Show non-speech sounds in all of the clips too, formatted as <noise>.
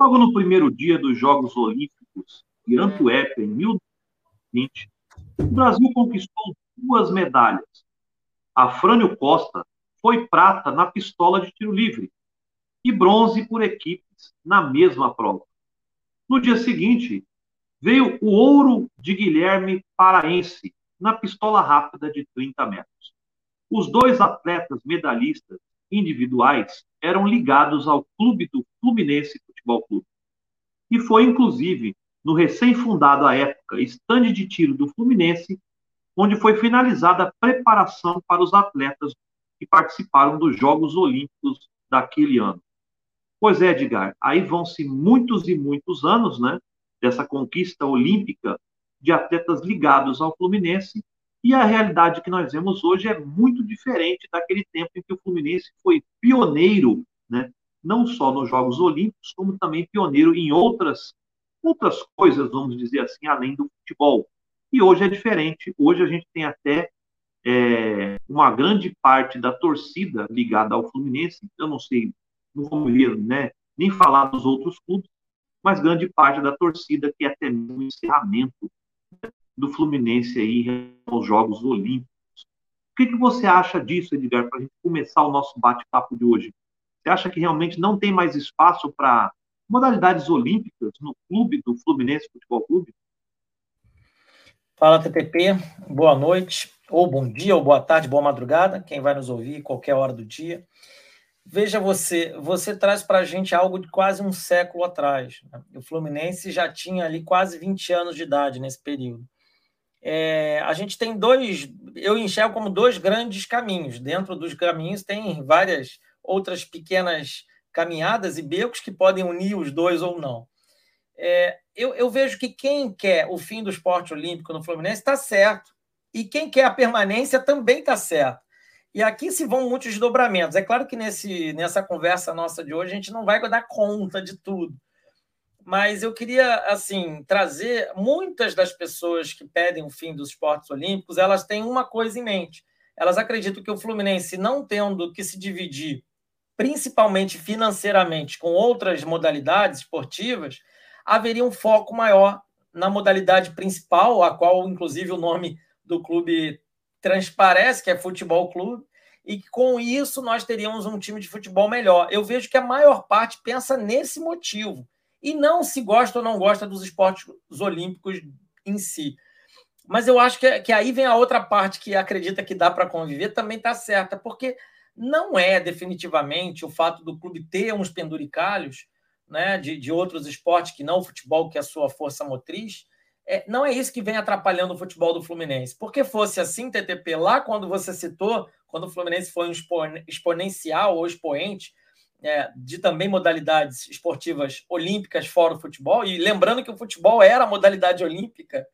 Logo no primeiro dia dos Jogos Olímpicos de Antuérpia, em 1920, o Brasil conquistou duas medalhas. Afrânio Costa foi prata na pistola de tiro livre e bronze por equipes na mesma prova. No dia seguinte, veio o ouro de Guilherme Paraense na pistola rápida de 30 metros. Os dois atletas medalhistas individuais eram ligados ao clube do Fluminense Futebol Clube. E foi, inclusive, no recém-fundado à época estande de tiro do Fluminense, onde foi finalizada a preparação para os atletas que participaram dos Jogos Olímpicos daquele ano. Pois é, Edgar, aí vão-se muitos e muitos anos, né, dessa conquista olímpica de atletas ligados ao Fluminense, e a realidade que nós vemos hoje é muito diferente daquele tempo em que o Fluminense foi pioneiro, né, não só nos Jogos Olímpicos, como também pioneiro em outras outras coisas, vamos dizer assim, além do futebol. E hoje é diferente. Hoje a gente tem até é, uma grande parte da torcida ligada ao Fluminense. Eu não sei, não vamos ver, né, nem falar dos outros clubes, mas grande parte da torcida que é até mesmo encerramento do Fluminense aí aos Jogos Olímpicos. O que, que você acha disso, Edgar, para a gente começar o nosso bate-papo de hoje? Você acha que realmente não tem mais espaço para modalidades olímpicas no clube do Fluminense Futebol Clube? Fala, TPP. Boa noite, ou bom dia, ou boa tarde, boa madrugada, quem vai nos ouvir qualquer hora do dia. Veja você, você traz para a gente algo de quase um século atrás. Né? O Fluminense já tinha ali quase 20 anos de idade nesse período. É, a gente tem dois, eu enxergo como dois grandes caminhos. Dentro dos caminhos tem várias outras pequenas caminhadas e becos que podem unir os dois ou não. É, eu, eu, vejo que quem quer o fim do esporte olímpico no Fluminense está certo. E quem quer a permanência também está certo. E aqui se vão muitos desdobramentos. É claro que nesse, nessa conversa nossa de hoje a gente não vai dar conta de tudo. Mas eu queria assim trazer muitas das pessoas que pedem o fim dos esportes olímpicos, elas têm uma coisa em mente. Elas acreditam que o Fluminense, não tendo que se dividir principalmente financeiramente, com outras modalidades esportivas, haveria um foco maior na modalidade principal, a qual, inclusive, o nome do clube transparece, que é Futebol Clube, e com isso nós teríamos um time de futebol melhor. Eu vejo que a maior parte pensa nesse motivo, e não se gosta ou não gosta dos esportes olímpicos em si. Mas eu acho que, que aí vem a outra parte que acredita que dá para conviver, também está certa, porque não é definitivamente o fato do clube ter uns penduricalhos né, de, de outros esportes que não o futebol, que é a sua força motriz, é, não é isso que vem atrapalhando o futebol do Fluminense. Porque fosse assim, TTP, lá quando você citou, quando o Fluminense foi um exponencial ou expoente é, de também modalidades esportivas olímpicas fora o futebol, e lembrando que o futebol era a modalidade olímpica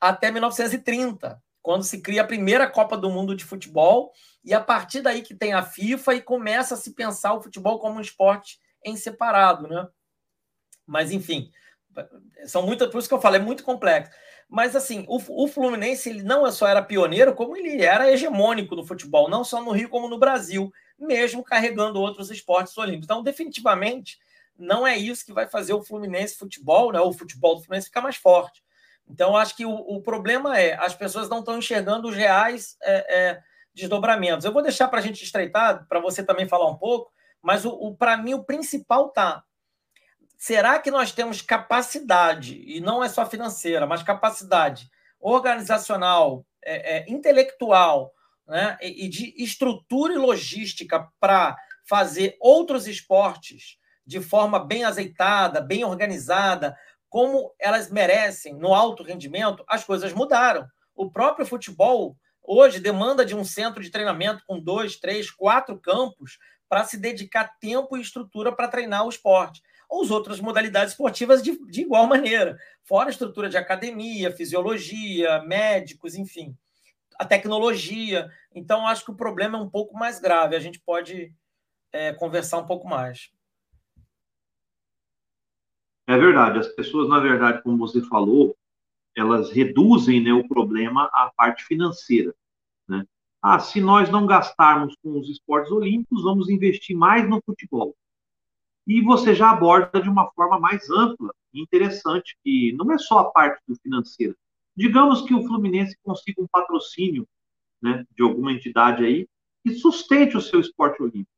até 1930 quando se cria a primeira Copa do Mundo de futebol, e a partir daí que tem a FIFA e começa a se pensar o futebol como um esporte em separado, né? Mas, enfim, são muitas, por isso que eu falo, é muito complexo. Mas, assim, o, o Fluminense ele não só era pioneiro, como ele era hegemônico no futebol, não só no Rio, como no Brasil, mesmo carregando outros esportes olímpicos. Então, definitivamente, não é isso que vai fazer o Fluminense futebol, né, o futebol do Fluminense ficar mais forte. Então, acho que o, o, problema é as pessoas não estão enxergando os reais é, é, desdobramentos. Eu vou deixar para a gente estreitar, para você também falar um pouco, mas o, o para mim o principal tá. Será que nós temos capacidade, e não é só financeira, mas capacidade organizacional, é, é intelectual, né, e, de estrutura e logística para fazer outros esportes de forma bem azeitada, bem organizada, como elas merecem no alto rendimento, as coisas mudaram. O próprio futebol hoje demanda de um centro de treinamento com dois, três, quatro campos para se dedicar tempo e estrutura para treinar o esporte. Ou as outras modalidades esportivas de, de igual maneira, fora a estrutura de academia, fisiologia, médicos, enfim, a tecnologia. Então, acho que o problema é um pouco mais grave. A gente pode é, conversar um pouco mais. É verdade, as pessoas, na verdade, como você falou, elas reduzem né, o problema à parte financeira. Né? Ah, se nós não gastarmos com os esportes olímpicos, vamos investir mais no futebol. E você já aborda de uma forma mais ampla e interessante, que não é só a parte do financeiro. Digamos que o Fluminense consiga um patrocínio né, de alguma entidade aí que sustente o seu esporte olímpico.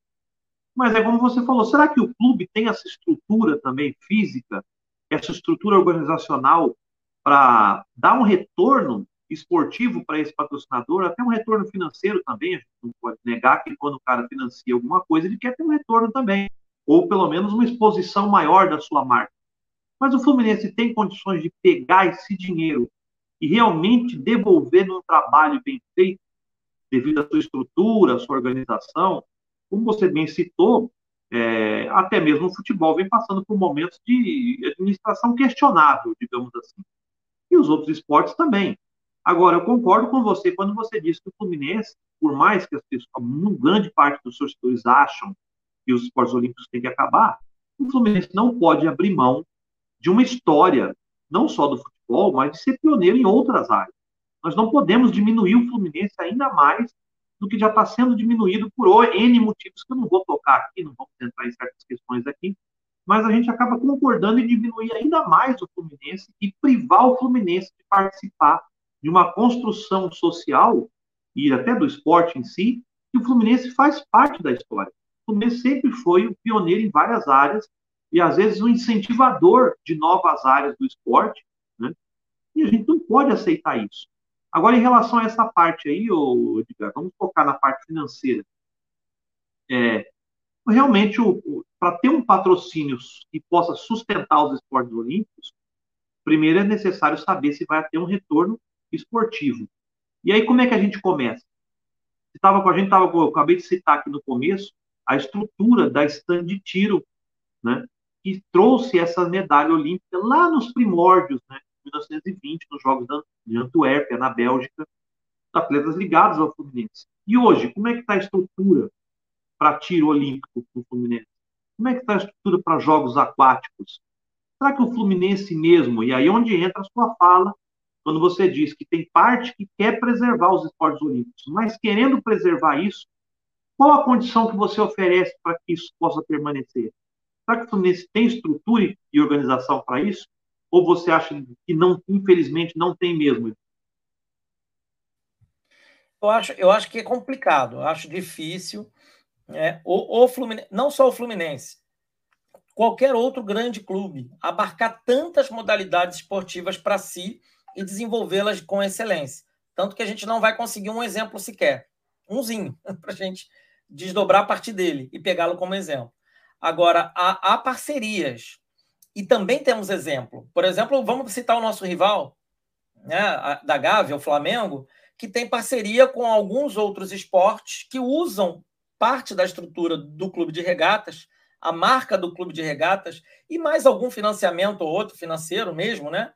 Mas é como você falou, será que o clube tem essa estrutura também física, essa estrutura organizacional para dar um retorno esportivo para esse patrocinador, até um retorno financeiro também. A gente não pode negar que quando o cara financia alguma coisa, ele quer ter um retorno também, ou pelo menos uma exposição maior da sua marca. Mas o Fluminense tem condições de pegar esse dinheiro e realmente devolver num trabalho bem feito, devido à sua estrutura, à sua organização. Como você bem citou, é, até mesmo o futebol vem passando por momentos de administração questionável, digamos assim. E os outros esportes também. Agora, eu concordo com você quando você diz que o Fluminense, por mais que as pessoas, grande parte dos torcedores acham que os esportes olímpicos têm que acabar, o Fluminense não pode abrir mão de uma história, não só do futebol, mas de ser pioneiro em outras áreas. Nós não podemos diminuir o Fluminense ainda mais do que já está sendo diminuído por N motivos que eu não vou tocar aqui, não vamos entrar em certas questões aqui, mas a gente acaba concordando em diminuir ainda mais o Fluminense e privar o Fluminense de participar de uma construção social e até do esporte em si, que o Fluminense faz parte da história. O Fluminense sempre foi o pioneiro em várias áreas e às vezes o incentivador de novas áreas do esporte, né? E a gente não pode aceitar isso. Agora, em relação a essa parte aí, ô, Edgar, vamos focar na parte financeira. É, realmente, para ter um patrocínio que possa sustentar os esportes olímpicos, primeiro é necessário saber se vai ter um retorno esportivo. E aí, como é que a gente começa? Tava, a gente estava, eu acabei de citar aqui no começo, a estrutura da stand de tiro, né, que trouxe essa medalha olímpica lá nos primórdios, né, 1920, nos Jogos de Antuérpia, na Bélgica, atletas ligados ao Fluminense. E hoje, como é que está a estrutura para tiro olímpico no Fluminense? Como é que está a estrutura para jogos aquáticos? Será que o Fluminense mesmo, e aí onde entra a sua fala quando você diz que tem parte que quer preservar os esportes olímpicos, mas querendo preservar isso, qual a condição que você oferece para que isso possa permanecer? Será que o Fluminense tem estrutura e organização para isso? Ou você acha que não, infelizmente, não tem mesmo? Eu acho, eu acho que é complicado, eu acho difícil. É, o, o Fluminense, não só o Fluminense, qualquer outro grande clube abarcar tantas modalidades esportivas para si e desenvolvê-las com excelência. Tanto que a gente não vai conseguir um exemplo sequer, umzinho, <laughs> para a gente desdobrar a partir dele e pegá-lo como exemplo. Agora, há, há, parcerias e também temos exemplo. Por exemplo, vamos citar o nosso rival né, da Gávea, o Flamengo, que tem parceria com alguns outros esportes que usam parte da estrutura do clube de regatas, a marca do clube de regatas e mais algum financiamento ou outro financeiro mesmo, né?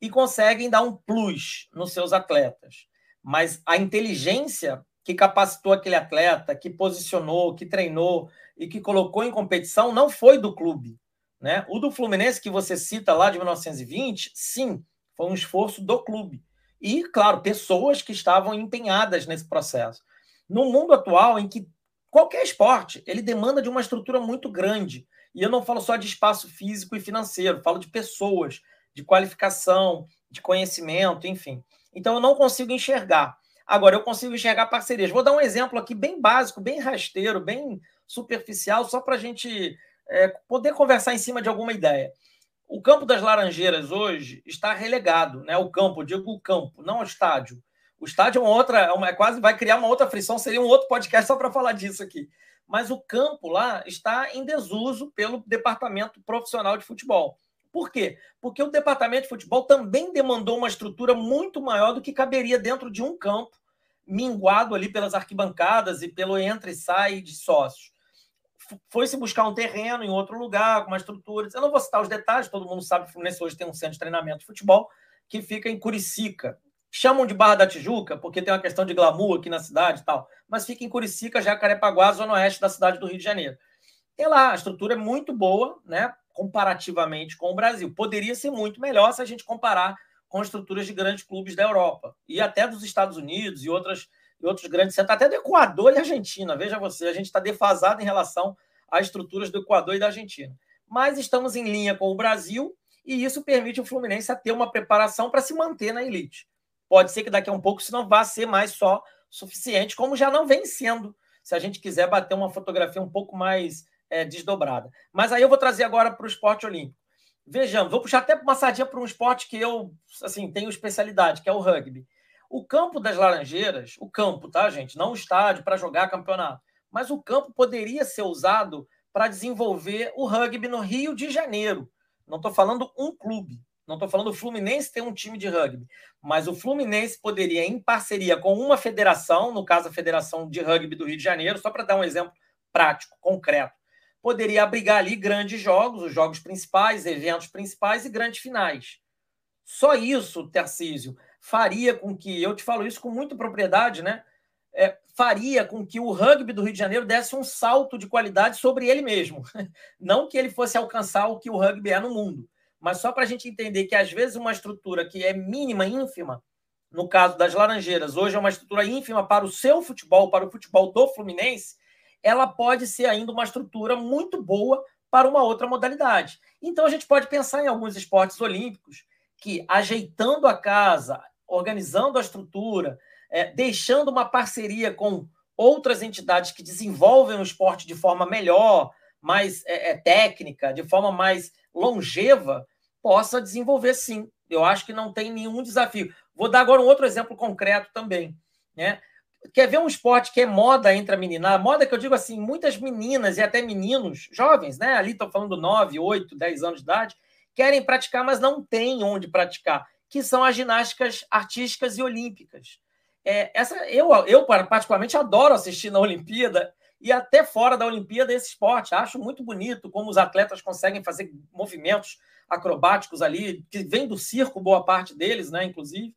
E conseguem dar um plus nos seus atletas. Mas a inteligência que capacitou aquele atleta, que posicionou, que treinou e que colocou em competição não foi do clube. Né? O do Fluminense, que você cita lá de 1920, sim, foi um esforço do clube. E, claro, pessoas que estavam empenhadas nesse processo. No mundo atual, em que qualquer esporte ele demanda de uma estrutura muito grande, e eu não falo só de espaço físico e financeiro, falo de pessoas, de qualificação, de conhecimento, enfim. Então eu não consigo enxergar. Agora eu consigo enxergar parcerias. Vou dar um exemplo aqui bem básico, bem rasteiro, bem superficial, só para a gente é, poder conversar em cima de alguma ideia. O campo das Laranjeiras hoje está relegado, né? O campo, digo o campo, não o estádio. O estádio é uma outra, é é quase vai criar uma outra frição, seria um outro podcast só para falar disso aqui. Mas o campo lá está em desuso pelo departamento profissional de futebol. Por quê? Porque o departamento de futebol também demandou uma estrutura muito maior do que caberia dentro de um campo, minguado ali pelas arquibancadas e pelo entra e sai de sócios. Foi-se buscar um terreno em outro lugar, com uma estrutura. Eu não vou citar os detalhes, todo mundo sabe que o Fluminense hoje tem um centro de treinamento de futebol que fica em Curicica. Chamam de Barra da Tijuca, porque tem uma questão de glamour aqui na cidade e tal, mas fica em Curicica, Jacarepaguá, zona oeste da cidade do Rio de Janeiro. Tem lá, a estrutura é muito boa, né? Comparativamente com o Brasil. Poderia ser muito melhor se a gente comparar com estruturas de grandes clubes da Europa e até dos Estados Unidos e outras e outros grandes centros, até do Equador e Argentina. Veja você, a gente está defasado em relação as estruturas do Equador e da Argentina. Mas estamos em linha com o Brasil e isso permite o Fluminense ter uma preparação para se manter na elite. Pode ser que daqui a um pouco isso não vá ser mais só suficiente, como já não vem sendo, se a gente quiser bater uma fotografia um pouco mais é, desdobrada. Mas aí eu vou trazer agora para o esporte olímpico. Vejamos, vou puxar até uma sardinha para um esporte que eu assim tenho especialidade, que é o rugby. O campo das Laranjeiras, o campo, tá, gente? Não o estádio para jogar campeonato, mas o campo poderia ser usado para desenvolver o rugby no Rio de Janeiro. Não estou falando um clube, não estou falando o Fluminense ter um time de rugby, mas o Fluminense poderia, em parceria com uma federação, no caso a Federação de Rugby do Rio de Janeiro, só para dar um exemplo prático, concreto, poderia abrigar ali grandes jogos, os jogos principais, eventos principais e grandes finais. Só isso, Tarcísio, faria com que, eu te falo isso com muita propriedade, né? É, faria com que o rugby do Rio de Janeiro desse um salto de qualidade sobre ele mesmo. <laughs> Não que ele fosse alcançar o que o rugby é no mundo, mas só para a gente entender que às vezes uma estrutura que é mínima, ínfima, no caso das Laranjeiras, hoje é uma estrutura ínfima para o seu futebol, para o futebol do Fluminense, ela pode ser ainda uma estrutura muito boa para uma outra modalidade. Então a gente pode pensar em alguns esportes olímpicos que, ajeitando a casa, organizando a estrutura, é, deixando uma parceria com outras entidades que desenvolvem o esporte de forma melhor, mais é, é, técnica, de forma mais longeva, possa desenvolver sim. Eu acho que não tem nenhum desafio. Vou dar agora um outro exemplo concreto também. Né? Quer ver um esporte que é moda entre a menina? Moda que eu digo assim, muitas meninas e até meninos, jovens, né? Ali estou falando 9, 8, 10 anos de idade, querem praticar, mas não têm onde praticar, que são as ginásticas artísticas e olímpicas. É, essa eu, eu, particularmente, adoro assistir na Olimpíada e até fora da Olimpíada esse esporte. Acho muito bonito como os atletas conseguem fazer movimentos acrobáticos ali, que vem do circo, boa parte deles, né, inclusive.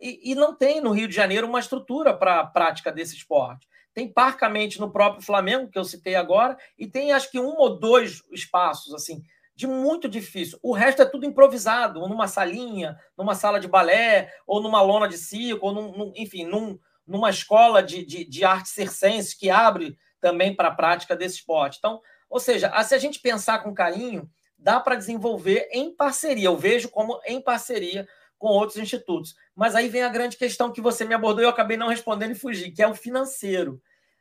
E, e não tem no Rio de Janeiro uma estrutura para a prática desse esporte. Tem parcamente no próprio Flamengo, que eu citei agora, e tem acho que um ou dois espaços assim de muito difícil. O resto é tudo improvisado, numa salinha, numa sala de balé, ou numa lona de circo, ou num, num, enfim, num, numa escola de, de, de arte circense que abre também para a prática desse esporte. Então, ou seja, se a gente pensar com carinho, dá para desenvolver em parceria. Eu vejo como em parceria com outros institutos. Mas aí vem a grande questão que você me abordou e eu acabei não respondendo e fugir, que é o financeiro.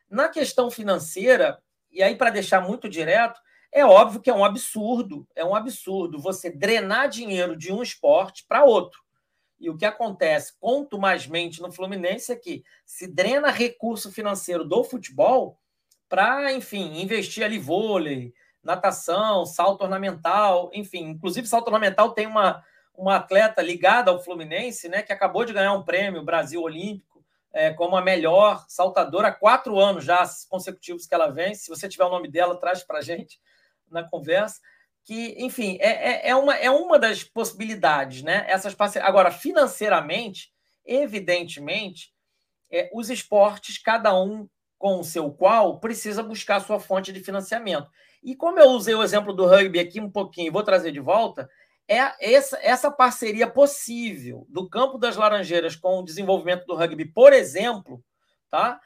Na questão financeira, e aí para deixar muito direto, é óbvio que é um absurdo, é um absurdo você drenar dinheiro de um esporte para outro. E o que acontece contumazmente no Fluminense é que se drena recurso financeiro do futebol para, enfim, investir ali vôlei, natação, salto ornamental, enfim, inclusive salto ornamental tem uma uma atleta ligada ao Fluminense, né, que acabou de ganhar um prêmio Brasil Olímpico é, como a melhor saltadora há quatro anos já consecutivos que ela vem. Se você tiver o nome dela, traz para gente na conversa. Que, enfim, é, é, é, uma, é uma das possibilidades, né? Essas parcerias. Agora, financeiramente, evidentemente, é, os esportes, cada um com o seu qual, precisa buscar sua fonte de financiamento. E como eu usei o exemplo do rugby aqui um pouquinho, vou trazer de volta, é essa, essa parceria possível do campo das Laranjeiras com o desenvolvimento do rugby, por exemplo, tá?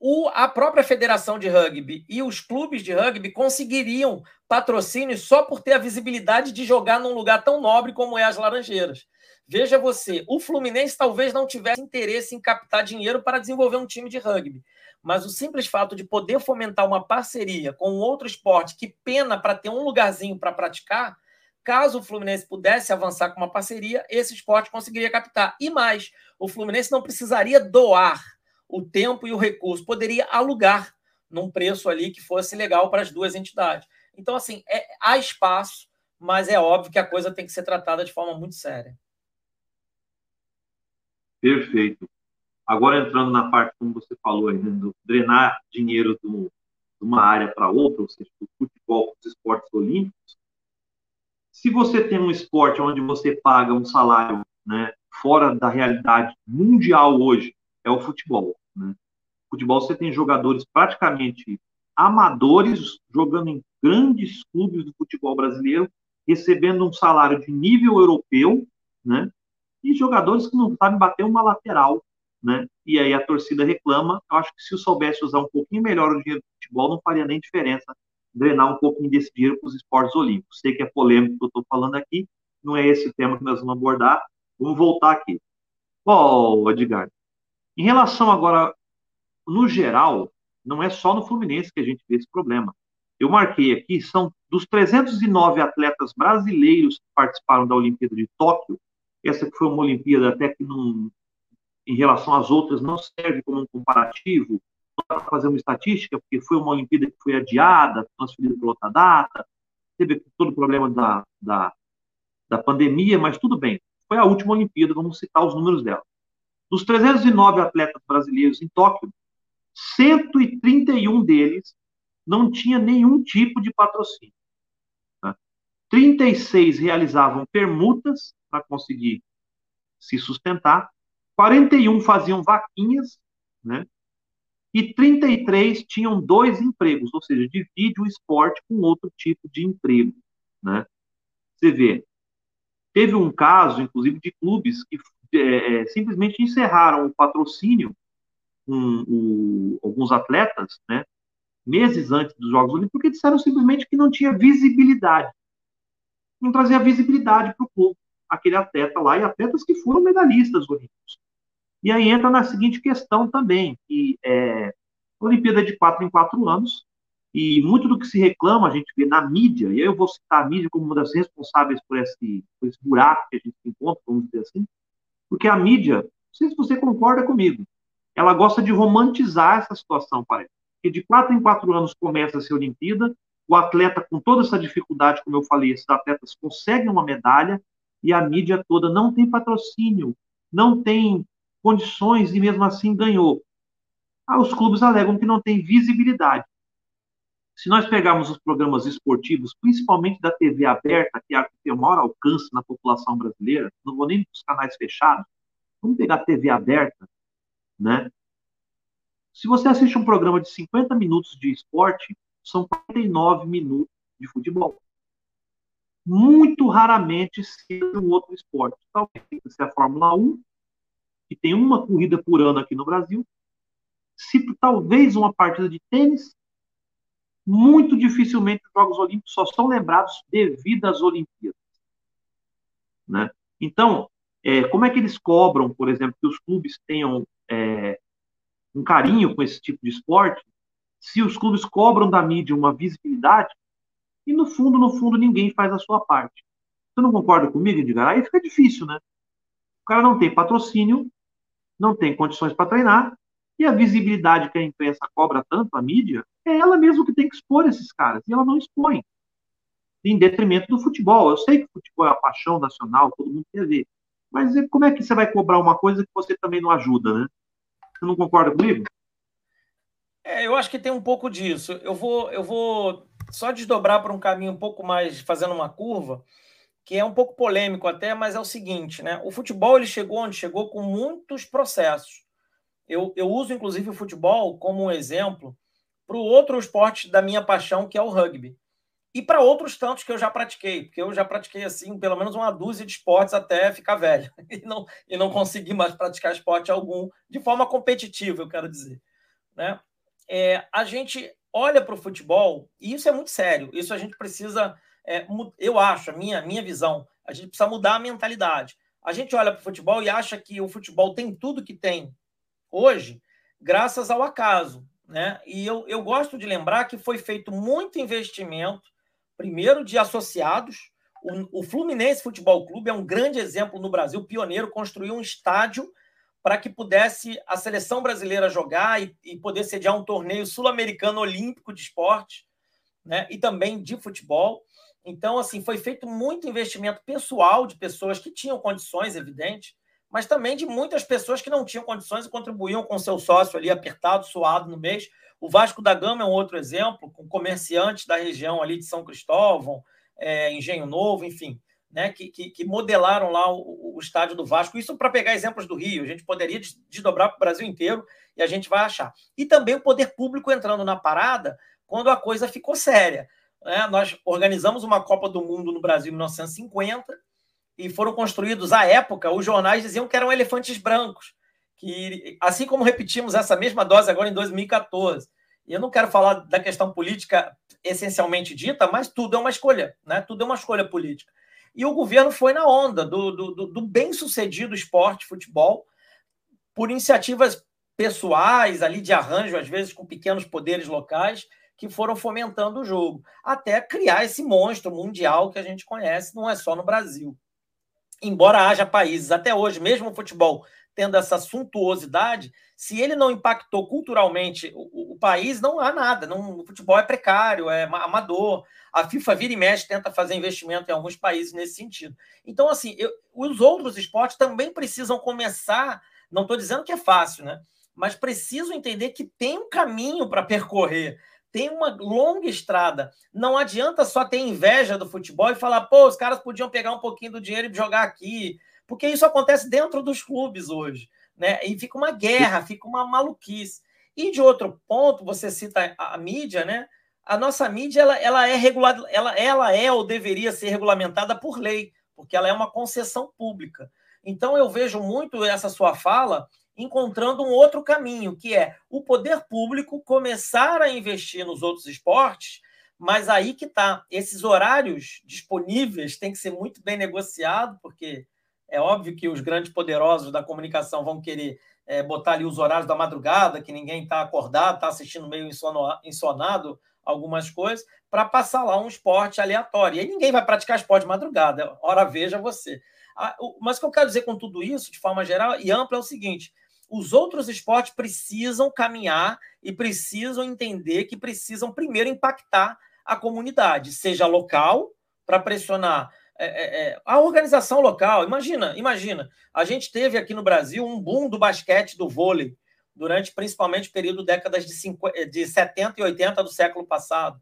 O, a própria federação de rugby e os clubes de rugby conseguiriam patrocínio só por ter a visibilidade de jogar num lugar tão nobre como é as Laranjeiras. Veja você, o Fluminense talvez não tivesse interesse em captar dinheiro para desenvolver um time de rugby, mas o simples fato de poder fomentar uma parceria com outro esporte que pena para ter um lugarzinho para praticar, Caso o Fluminense pudesse avançar com uma parceria, esse esporte conseguiria captar. E mais, o Fluminense não precisaria doar o tempo e o recurso, poderia alugar num preço ali que fosse legal para as duas entidades. Então, assim, é, há espaço, mas é óbvio que a coisa tem que ser tratada de forma muito séria. Perfeito. Agora entrando na parte, como você falou, né, do drenar dinheiro do, de uma área para outra, ou seja, do futebol, dos esportes olímpicos, se você tem um esporte onde você paga um salário né, fora da realidade mundial hoje, é o futebol. Né? Futebol você tem jogadores praticamente amadores jogando em grandes clubes do futebol brasileiro, recebendo um salário de nível europeu, né? E jogadores que não sabem bater uma lateral, né? E aí a torcida reclama. Eu acho que se eu soubesse usar um pouquinho melhor o dinheiro do futebol, não faria nem diferença drenar um pouquinho desse dinheiro para os esportes olímpicos. Sei que é polêmico que eu estou falando aqui, não é esse o tema que nós vamos abordar. Vamos voltar aqui. Ó, oh, Edgar, em relação agora, no geral, não é só no Fluminense que a gente vê esse problema. Eu marquei aqui, são dos 309 atletas brasileiros que participaram da Olimpíada de Tóquio, essa que foi uma Olimpíada até que em relação às outras não serve como um comparativo, para fazer uma estatística, porque foi uma Olimpíada que foi adiada, transferida para outra data, teve todo o problema da, da, da pandemia, mas tudo bem. Foi a última Olimpíada, vamos citar os números dela. Dos 309 atletas brasileiros em Tóquio, 131 deles não tinha nenhum tipo de patrocínio. Tá? 36 realizavam permutas para conseguir se sustentar, 41 faziam vaquinhas, né? E 33 tinham dois empregos, ou seja, divide o esporte com outro tipo de emprego, né? Você vê, teve um caso, inclusive, de clubes que é, é simplesmente encerraram o patrocínio com o, alguns atletas, né? Meses antes dos Jogos Olímpicos, porque disseram simplesmente que não tinha visibilidade. Não trazia visibilidade para o clube, aquele atleta lá, e atletas que foram medalhistas olímpicos. E aí entra na seguinte questão também, que é, a Olimpíada de quatro em quatro anos, e muito do que se reclama a gente vê na mídia, e eu vou citar a mídia como uma das responsáveis por esse, por esse buraco que a gente encontra, vamos dizer assim, porque a mídia, não sei se você concorda comigo, ela gosta de romantizar essa situação, parece. Porque de quatro em quatro anos começa a ser Olimpíada, o atleta, com toda essa dificuldade, como eu falei, esses atletas conseguem uma medalha, e a mídia toda não tem patrocínio, não tem condições e mesmo assim ganhou. Ah, os clubes alegam que não tem visibilidade. Se nós pegarmos os programas esportivos, principalmente da TV aberta, que é a que tem o maior alcance na população brasileira, não vou nem os canais fechados, vamos pegar a TV aberta, né? Se você assiste um programa de 50 minutos de esporte, são 49 minutos de futebol. Muito raramente seja um outro esporte. Talvez seja a Fórmula 1, que tem uma corrida por ano aqui no Brasil, cito talvez uma partida de tênis, muito dificilmente os Jogos Olímpicos só são lembrados devido às Olimpíadas. Né? Então, é, como é que eles cobram, por exemplo, que os clubes tenham é, um carinho com esse tipo de esporte, se os clubes cobram da mídia uma visibilidade e, no fundo, no fundo, ninguém faz a sua parte. Você não concorda comigo, Edgar? Aí fica difícil, né? O cara não tem patrocínio, não tem condições para treinar, e a visibilidade que a imprensa cobra tanto, a mídia, é ela mesma que tem que expor esses caras, e ela não expõe, em detrimento do futebol. Eu sei que o futebol é a paixão nacional, todo mundo quer ver, mas como é que você vai cobrar uma coisa que você também não ajuda, né? Você não concorda comigo? É, eu acho que tem um pouco disso. Eu vou, eu vou só desdobrar para um caminho um pouco mais, fazendo uma curva, que é um pouco polêmico até, mas é o seguinte, né? O futebol ele chegou onde chegou com muitos processos. Eu, eu uso inclusive o futebol como um exemplo para o outro esporte da minha paixão, que é o rugby. E para outros tantos que eu já pratiquei, porque eu já pratiquei assim pelo menos uma dúzia de esportes até ficar velho <laughs> e não, e não consegui mais praticar esporte algum de forma competitiva, eu quero dizer. Né? É, a gente olha para o futebol, e isso é muito sério, isso a gente precisa é, eu acho, a minha, minha visão, a gente precisa mudar a mentalidade. A gente olha para o futebol e acha que o futebol tem tudo que tem hoje, graças ao acaso. Né? E eu, eu gosto de lembrar que foi feito muito investimento, primeiro de associados. O, o Fluminense Futebol Clube é um grande exemplo no Brasil, pioneiro, construiu um estádio para que pudesse a seleção brasileira jogar e, e poder sediar um torneio sul-americano olímpico de esporte né? e também de futebol. Então, assim, foi feito muito investimento pessoal de pessoas que tinham condições, evidente, mas também de muitas pessoas que não tinham condições e contribuíam com seu sócio ali apertado, suado no mês. O Vasco da Gama é um outro exemplo, com comerciantes da região ali de São Cristóvão, é, Engenho Novo, enfim, né, que, que, que modelaram lá o, o, estádio do Vasco. Isso para pegar exemplos do Rio, a gente poderia desdobrar para o Brasil inteiro e a gente vai achar. E também o poder público entrando na parada quando a coisa ficou séria. Né? Nós organizamos uma Copa do Mundo no Brasil em 1950 e foram construídos, à época, os jornais diziam que eram elefantes brancos, que assim como repetimos essa mesma dose agora em 2014. eu não quero falar da questão política essencialmente dita, mas tudo é uma escolha, né? Tudo é uma escolha política. E o governo foi na onda do, do, do bem-sucedido esporte, futebol, por iniciativas pessoais, ali de arranjo, às vezes com pequenos poderes locais, que foram fomentando o jogo, até criar esse monstro mundial que a gente conhece, não é só no Brasil. Embora haja países, até hoje, mesmo o futebol tendo essa suntuosidade, se ele não impactou culturalmente o, o país, não há nada. Não, o futebol é precário, é amador. A FIFA vira e mexe, tenta fazer investimento em alguns países nesse sentido. Então, assim, eu, os outros esportes também precisam começar. Não estou dizendo que é fácil, né? Mas precisam entender que tem um caminho para percorrer tem uma longa estrada. Não adianta só ter inveja do futebol e falar, pô, os caras podiam pegar um pouquinho do dinheiro e jogar aqui, porque isso acontece dentro dos clubes hoje, né? E fica uma guerra, fica uma maluquice. E de outro ponto, você cita a, a mídia, né? A nossa mídia ela, ela é regulada, ela, ela é ou deveria ser regulamentada por lei, porque ela é uma concessão pública. Então eu vejo muito essa sua fala encontrando um outro caminho, que é o poder público começar a investir nos outros esportes, mas aí que está. Esses horários disponíveis têm que ser muito bem negociados, porque é óbvio que os grandes poderosos da comunicação vão querer é, botar ali os horários da madrugada, que ninguém está acordado, está assistindo meio insonado algumas coisas, para passar lá um esporte aleatório. E aí ninguém vai praticar esporte de madrugada, ora veja você. Mas o que eu quero dizer com tudo isso, de forma geral e ampla, é o seguinte: os outros esportes precisam caminhar e precisam entender que precisam primeiro impactar a comunidade, seja local, para pressionar é, é, é, a organização local. Imagina, imagina, a gente teve aqui no Brasil um boom do basquete, do vôlei, durante principalmente o período décadas de, 50, de 70 e 80 do século passado.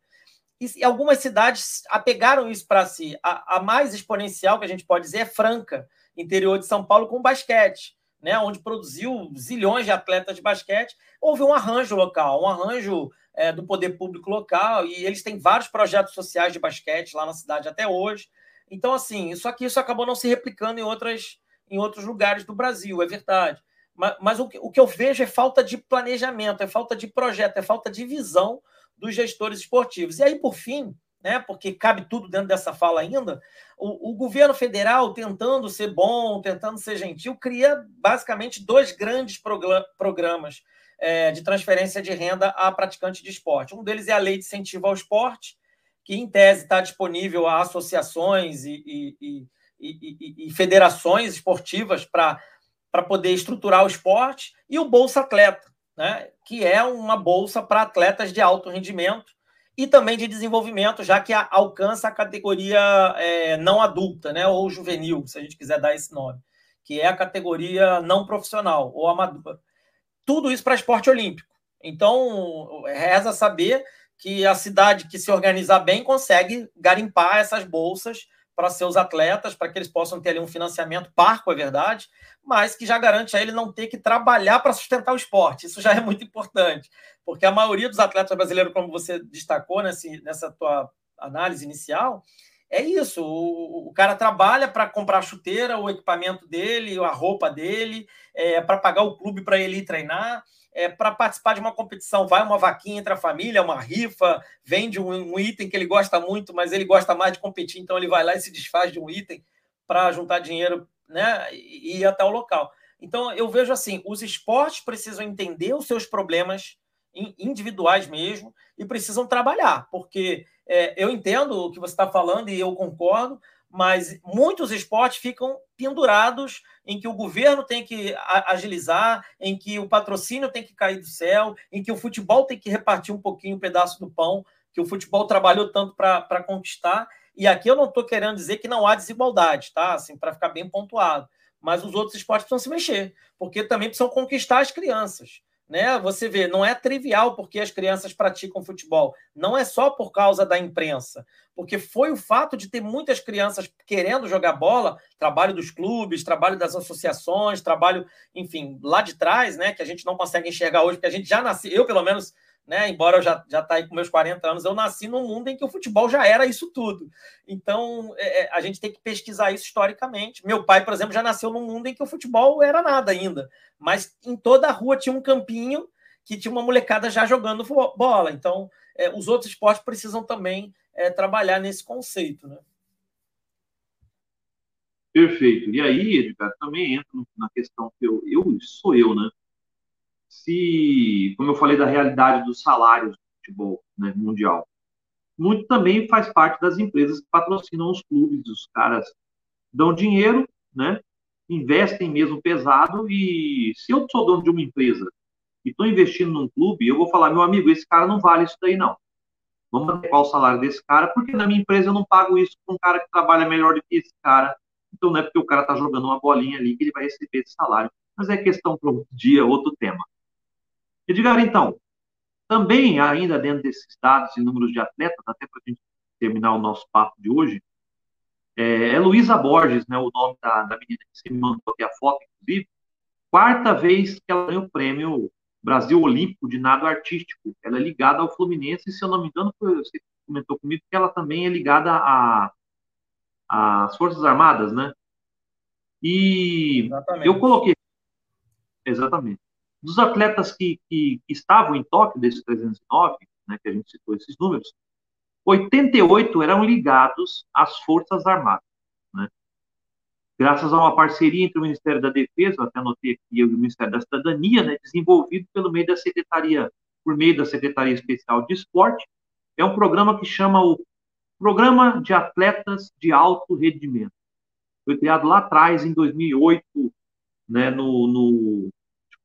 E, algumas cidades apegaram isso para si. A, a mais exponencial que a gente pode dizer é Franca, interior de São Paulo, com basquete né, onde produziu zilhões de atletas de basquete, houve um arranjo local, um arranjo é, do poder público local, e eles têm vários projetos sociais de basquete lá na cidade até hoje. Então, assim, só que isso acabou não se replicando em, outras, em outros lugares do Brasil, é verdade. Mas, mas o, que, o que eu vejo é falta de planejamento, é falta de projeto, é falta de visão dos gestores esportivos. E aí, por fim, né, porque cabe tudo dentro dessa fala ainda, o, o, governo federal, tentando ser bom, tentando ser gentil, cria basicamente dois grandes programas é, de transferência de renda a praticantes de esporte. Um deles é a Lei de Incentivo ao Esporte, que, em tese, está disponível a associações e, e, e, e federações esportivas para poder estruturar o esporte, e o Bolsa Atleta, né, que é uma bolsa para atletas de alto rendimento e também de desenvolvimento, já que a, alcança a categoria é, não adulta, né, ou juvenil, se a gente quiser dar esse nome, que é a categoria não profissional ou amadora. Tudo isso para esporte olímpico. Então, reza saber que a cidade que se organizar bem consegue garimpar essas bolsas para seus atletas, para que eles possam ter ali um financiamento parco, é verdade, mas que já garante a ele não ter que trabalhar para sustentar o esporte. Isso já é muito importante, porque a maioria dos atletas brasileiros, como você destacou nesse, nessa tua análise inicial, é isso. O, o cara trabalha para comprar a chuteira, o equipamento dele, a roupa dele, é, para pagar o clube para ele ir treinar é, para participar de uma competição, vai uma vaquinha entre a família, uma rifa, vende um, um, item que ele gosta muito, mas ele gosta mais de competir, então ele vai lá e se desfaz de um item para juntar dinheiro né, e ir até o local. Então eu vejo assim: os esportes precisam entender os seus problemas individuais mesmo e precisam trabalhar, porque é, eu entendo o que você está falando e eu concordo, mas muitos esportes ficam pendurados em que o governo tem que agilizar, em que o patrocínio tem que cair do céu, em que o futebol tem que repartir um pouquinho o um pedaço do pão que o futebol trabalhou tanto para conquistar. E aqui eu não estou querendo dizer que não há desigualdade, tá? Assim, para ficar bem pontuado. Mas os outros esportes precisam se mexer, porque também precisam conquistar as crianças né? Você vê, não é trivial porque as crianças praticam futebol. Não é só por causa da imprensa, porque foi o fato de ter muitas crianças querendo jogar bola, trabalho dos clubes, trabalho das associações, trabalho, enfim, lá de trás, né? Que a gente não consegue enxergar hoje, porque a gente já nasceu, eu pelo menos né? Embora eu já já tá aí com meus 40 anos, eu nasci num mundo em que o futebol já era isso tudo. Então, é, é, a gente tem que pesquisar isso historicamente. Meu pai, por exemplo, já nasceu num mundo em que o futebol era nada ainda, mas em toda a rua tinha um campinho que tinha uma molecada já jogando bola. Então, é, os outros esportes precisam também é, trabalhar nesse conceito. Né? Perfeito. E aí, Edgar, também entra na questão que eu, eu sou eu, né? Se, como eu falei da realidade dos salários do futebol né, mundial, muito também faz parte das empresas que patrocinam os clubes, os caras dão dinheiro, né? Investem mesmo pesado e se eu sou dono de uma empresa e estou investindo num clube, eu vou falar, meu amigo, esse cara não vale isso daí não. Vamos adequar o salário desse cara, porque na minha empresa eu não pago isso para um cara que trabalha melhor do que esse cara. Então não é porque o cara está jogando uma bolinha ali que ele vai receber esse salário. Mas é questão para um dia, outro tema. Edgar, então, também, ainda dentro desses dados e números de atletas, até para a gente terminar o nosso papo de hoje, é, é Luísa Borges, né, o nome da, da menina que se mandou aqui a foto, inclusive, quarta vez que ela ganha o prêmio Brasil Olímpico de Nado Artístico. Ela é ligada ao Fluminense, e se eu não me engano, você comentou comigo que ela também é ligada às Forças Armadas, né? E exatamente. eu coloquei. Exatamente dos atletas que, que, que estavam em Tóquio, desses 309, né, que a gente citou esses números, 88 eram ligados às Forças Armadas. Né? Graças a uma parceria entre o Ministério da Defesa, até anotei aqui, e o Ministério da Cidadania, né, desenvolvido pelo meio da Secretaria, por meio da Secretaria Especial de Esporte, é um programa que chama o Programa de Atletas de Alto Rendimento. Foi criado lá atrás, em 2008, né, no, no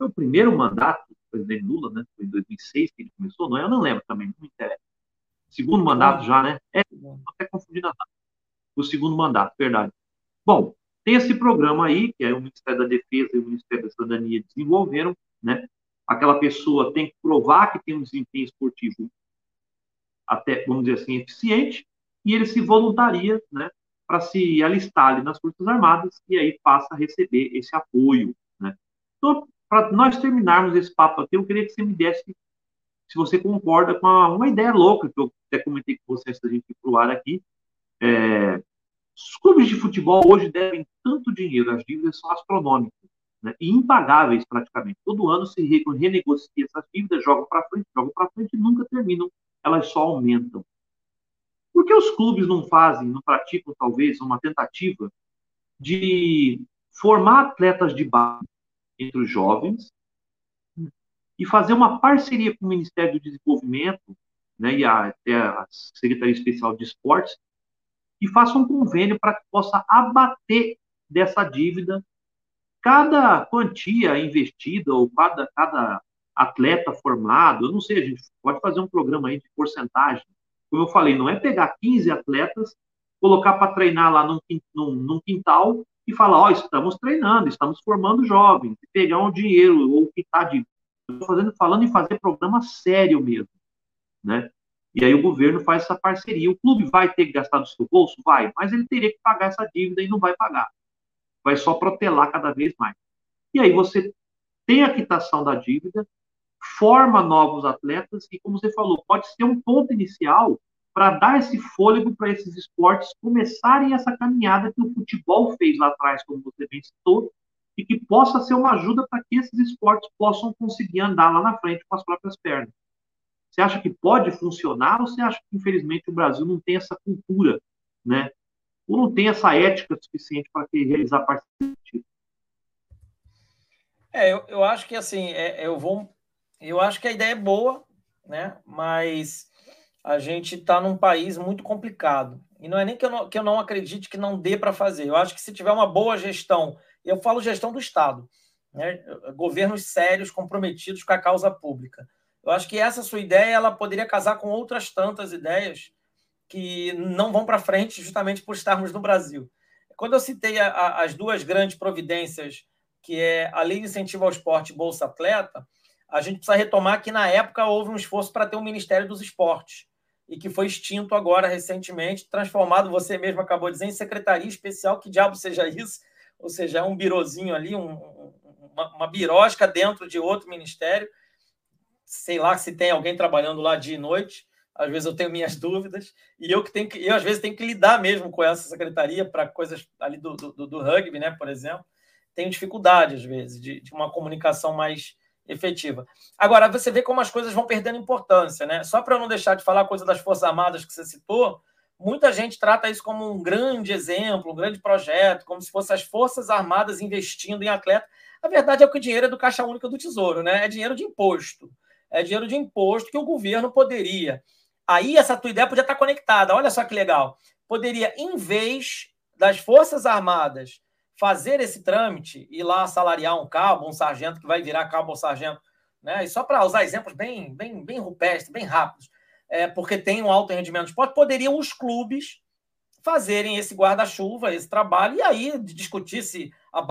foi o primeiro mandato do presidente Lula, né? Foi em 2006 que ele começou, não é? Eu não lembro também, não me interessa. Segundo mandato já, né? É, até confundindo a data. O segundo mandato, verdade. Bom, tem esse programa aí, que é o Ministério da Defesa e o Ministério da Cidadania desenvolveram, né? Aquela pessoa tem que provar que tem um desempenho esportivo até, vamos dizer assim, eficiente, e ele se voluntaria, né? Para se alistar ali nas Forças Armadas e aí passa a receber esse apoio, né? Então, para nós terminarmos esse papo aqui, eu queria que você me desse, se você concorda com uma, uma ideia louca que eu até comentei com você antes da gente ir para o ar aqui. É, os clubes de futebol hoje devem tanto dinheiro, as dívidas são astronômicas né, e impagáveis praticamente. Todo ano se renegocia essas dívidas, jogam para frente, jogam para frente e nunca terminam, elas só aumentam. Por que os clubes não fazem, não praticam talvez uma tentativa de formar atletas de base entre os jovens e fazer uma parceria com o Ministério do Desenvolvimento né, e a, a Secretaria Especial de Esportes e faça um convênio para que possa abater dessa dívida cada quantia investida ou cada, cada atleta formado, eu não sei, a gente pode fazer um programa aí de porcentagem. Como eu falei, não é pegar 15 atletas, colocar para treinar lá num, num, num quintal e falar, ó, oh, estamos treinando, estamos formando jovens, pegar um dinheiro ou quitar de fazendo, falando em fazer programa sério mesmo, né? E aí o governo faz essa parceria. O clube vai ter que gastar do seu bolso? Vai, mas ele teria que pagar essa dívida e não vai pagar. Vai só protelar cada vez mais. E aí você tem a quitação da dívida, forma novos atletas e, como você falou, pode ser um ponto inicial para dar esse fôlego para esses esportes começarem essa caminhada que o futebol fez lá atrás, como você bem citou, e que possa ser uma ajuda para que esses esportes possam conseguir andar lá na frente com as próprias pernas. Você acha que pode funcionar ou você acha que, infelizmente, o Brasil não tem essa cultura, né? Ou não tem essa ética suficiente para realizar parceria? É, eu, eu acho que assim, é, eu vou. Eu acho que a ideia é boa, né? Mas a gente está num país muito complicado. E não é nem que eu não, que eu não acredite que não dê para fazer. Eu acho que se tiver uma boa gestão, eu falo gestão do Estado, né? governos sérios, comprometidos com a causa pública. Eu acho que essa sua ideia ela poderia casar com outras tantas ideias que não vão para frente justamente por estarmos no Brasil. Quando eu citei a, a, as duas grandes providências, que é a Lei de Incentivo ao Esporte e Bolsa Atleta, a gente precisa retomar que na época houve um esforço para ter um Ministério dos Esportes e que foi extinto agora recentemente, transformado, você mesmo acabou dizer, em secretaria especial, que diabo seja isso? Ou seja, é um birozinho ali, um, uma, uma birosca dentro de outro ministério. Sei lá se tem alguém trabalhando lá dia e noite. Às vezes eu tenho minhas <laughs> dúvidas. E eu que tenho que, eu às vezes tenho que lidar mesmo com essa secretaria para coisas ali do, do, do, rugby, né, por exemplo. Tenho dificuldade, às vezes, de, de uma comunicação mais efetiva. Agora, você vê como as coisas vão perdendo importância, né? Só para não deixar de falar a coisa das Forças Armadas que você citou, muita gente trata isso como um grande exemplo, um grande projeto, como se fossem as Forças Armadas investindo em atleta. A verdade é que o dinheiro é do Caixa Única do Tesouro, né? É dinheiro de imposto. É dinheiro de imposto que o governo poderia. Aí essa tua ideia podia estar conectada. Olha só que legal. Poderia, em vez das Forças Armadas fazer esse trâmite, ir lá salariar um cabo, um sargento que vai virar cabo ou sargento, né? E só para usar exemplos bem, bem, bem rupestres, bem rápidos, é, porque tem um alto rendimento de esporte, poderiam os clubes fazerem esse guarda-chuva, esse trabalho, e aí discutir se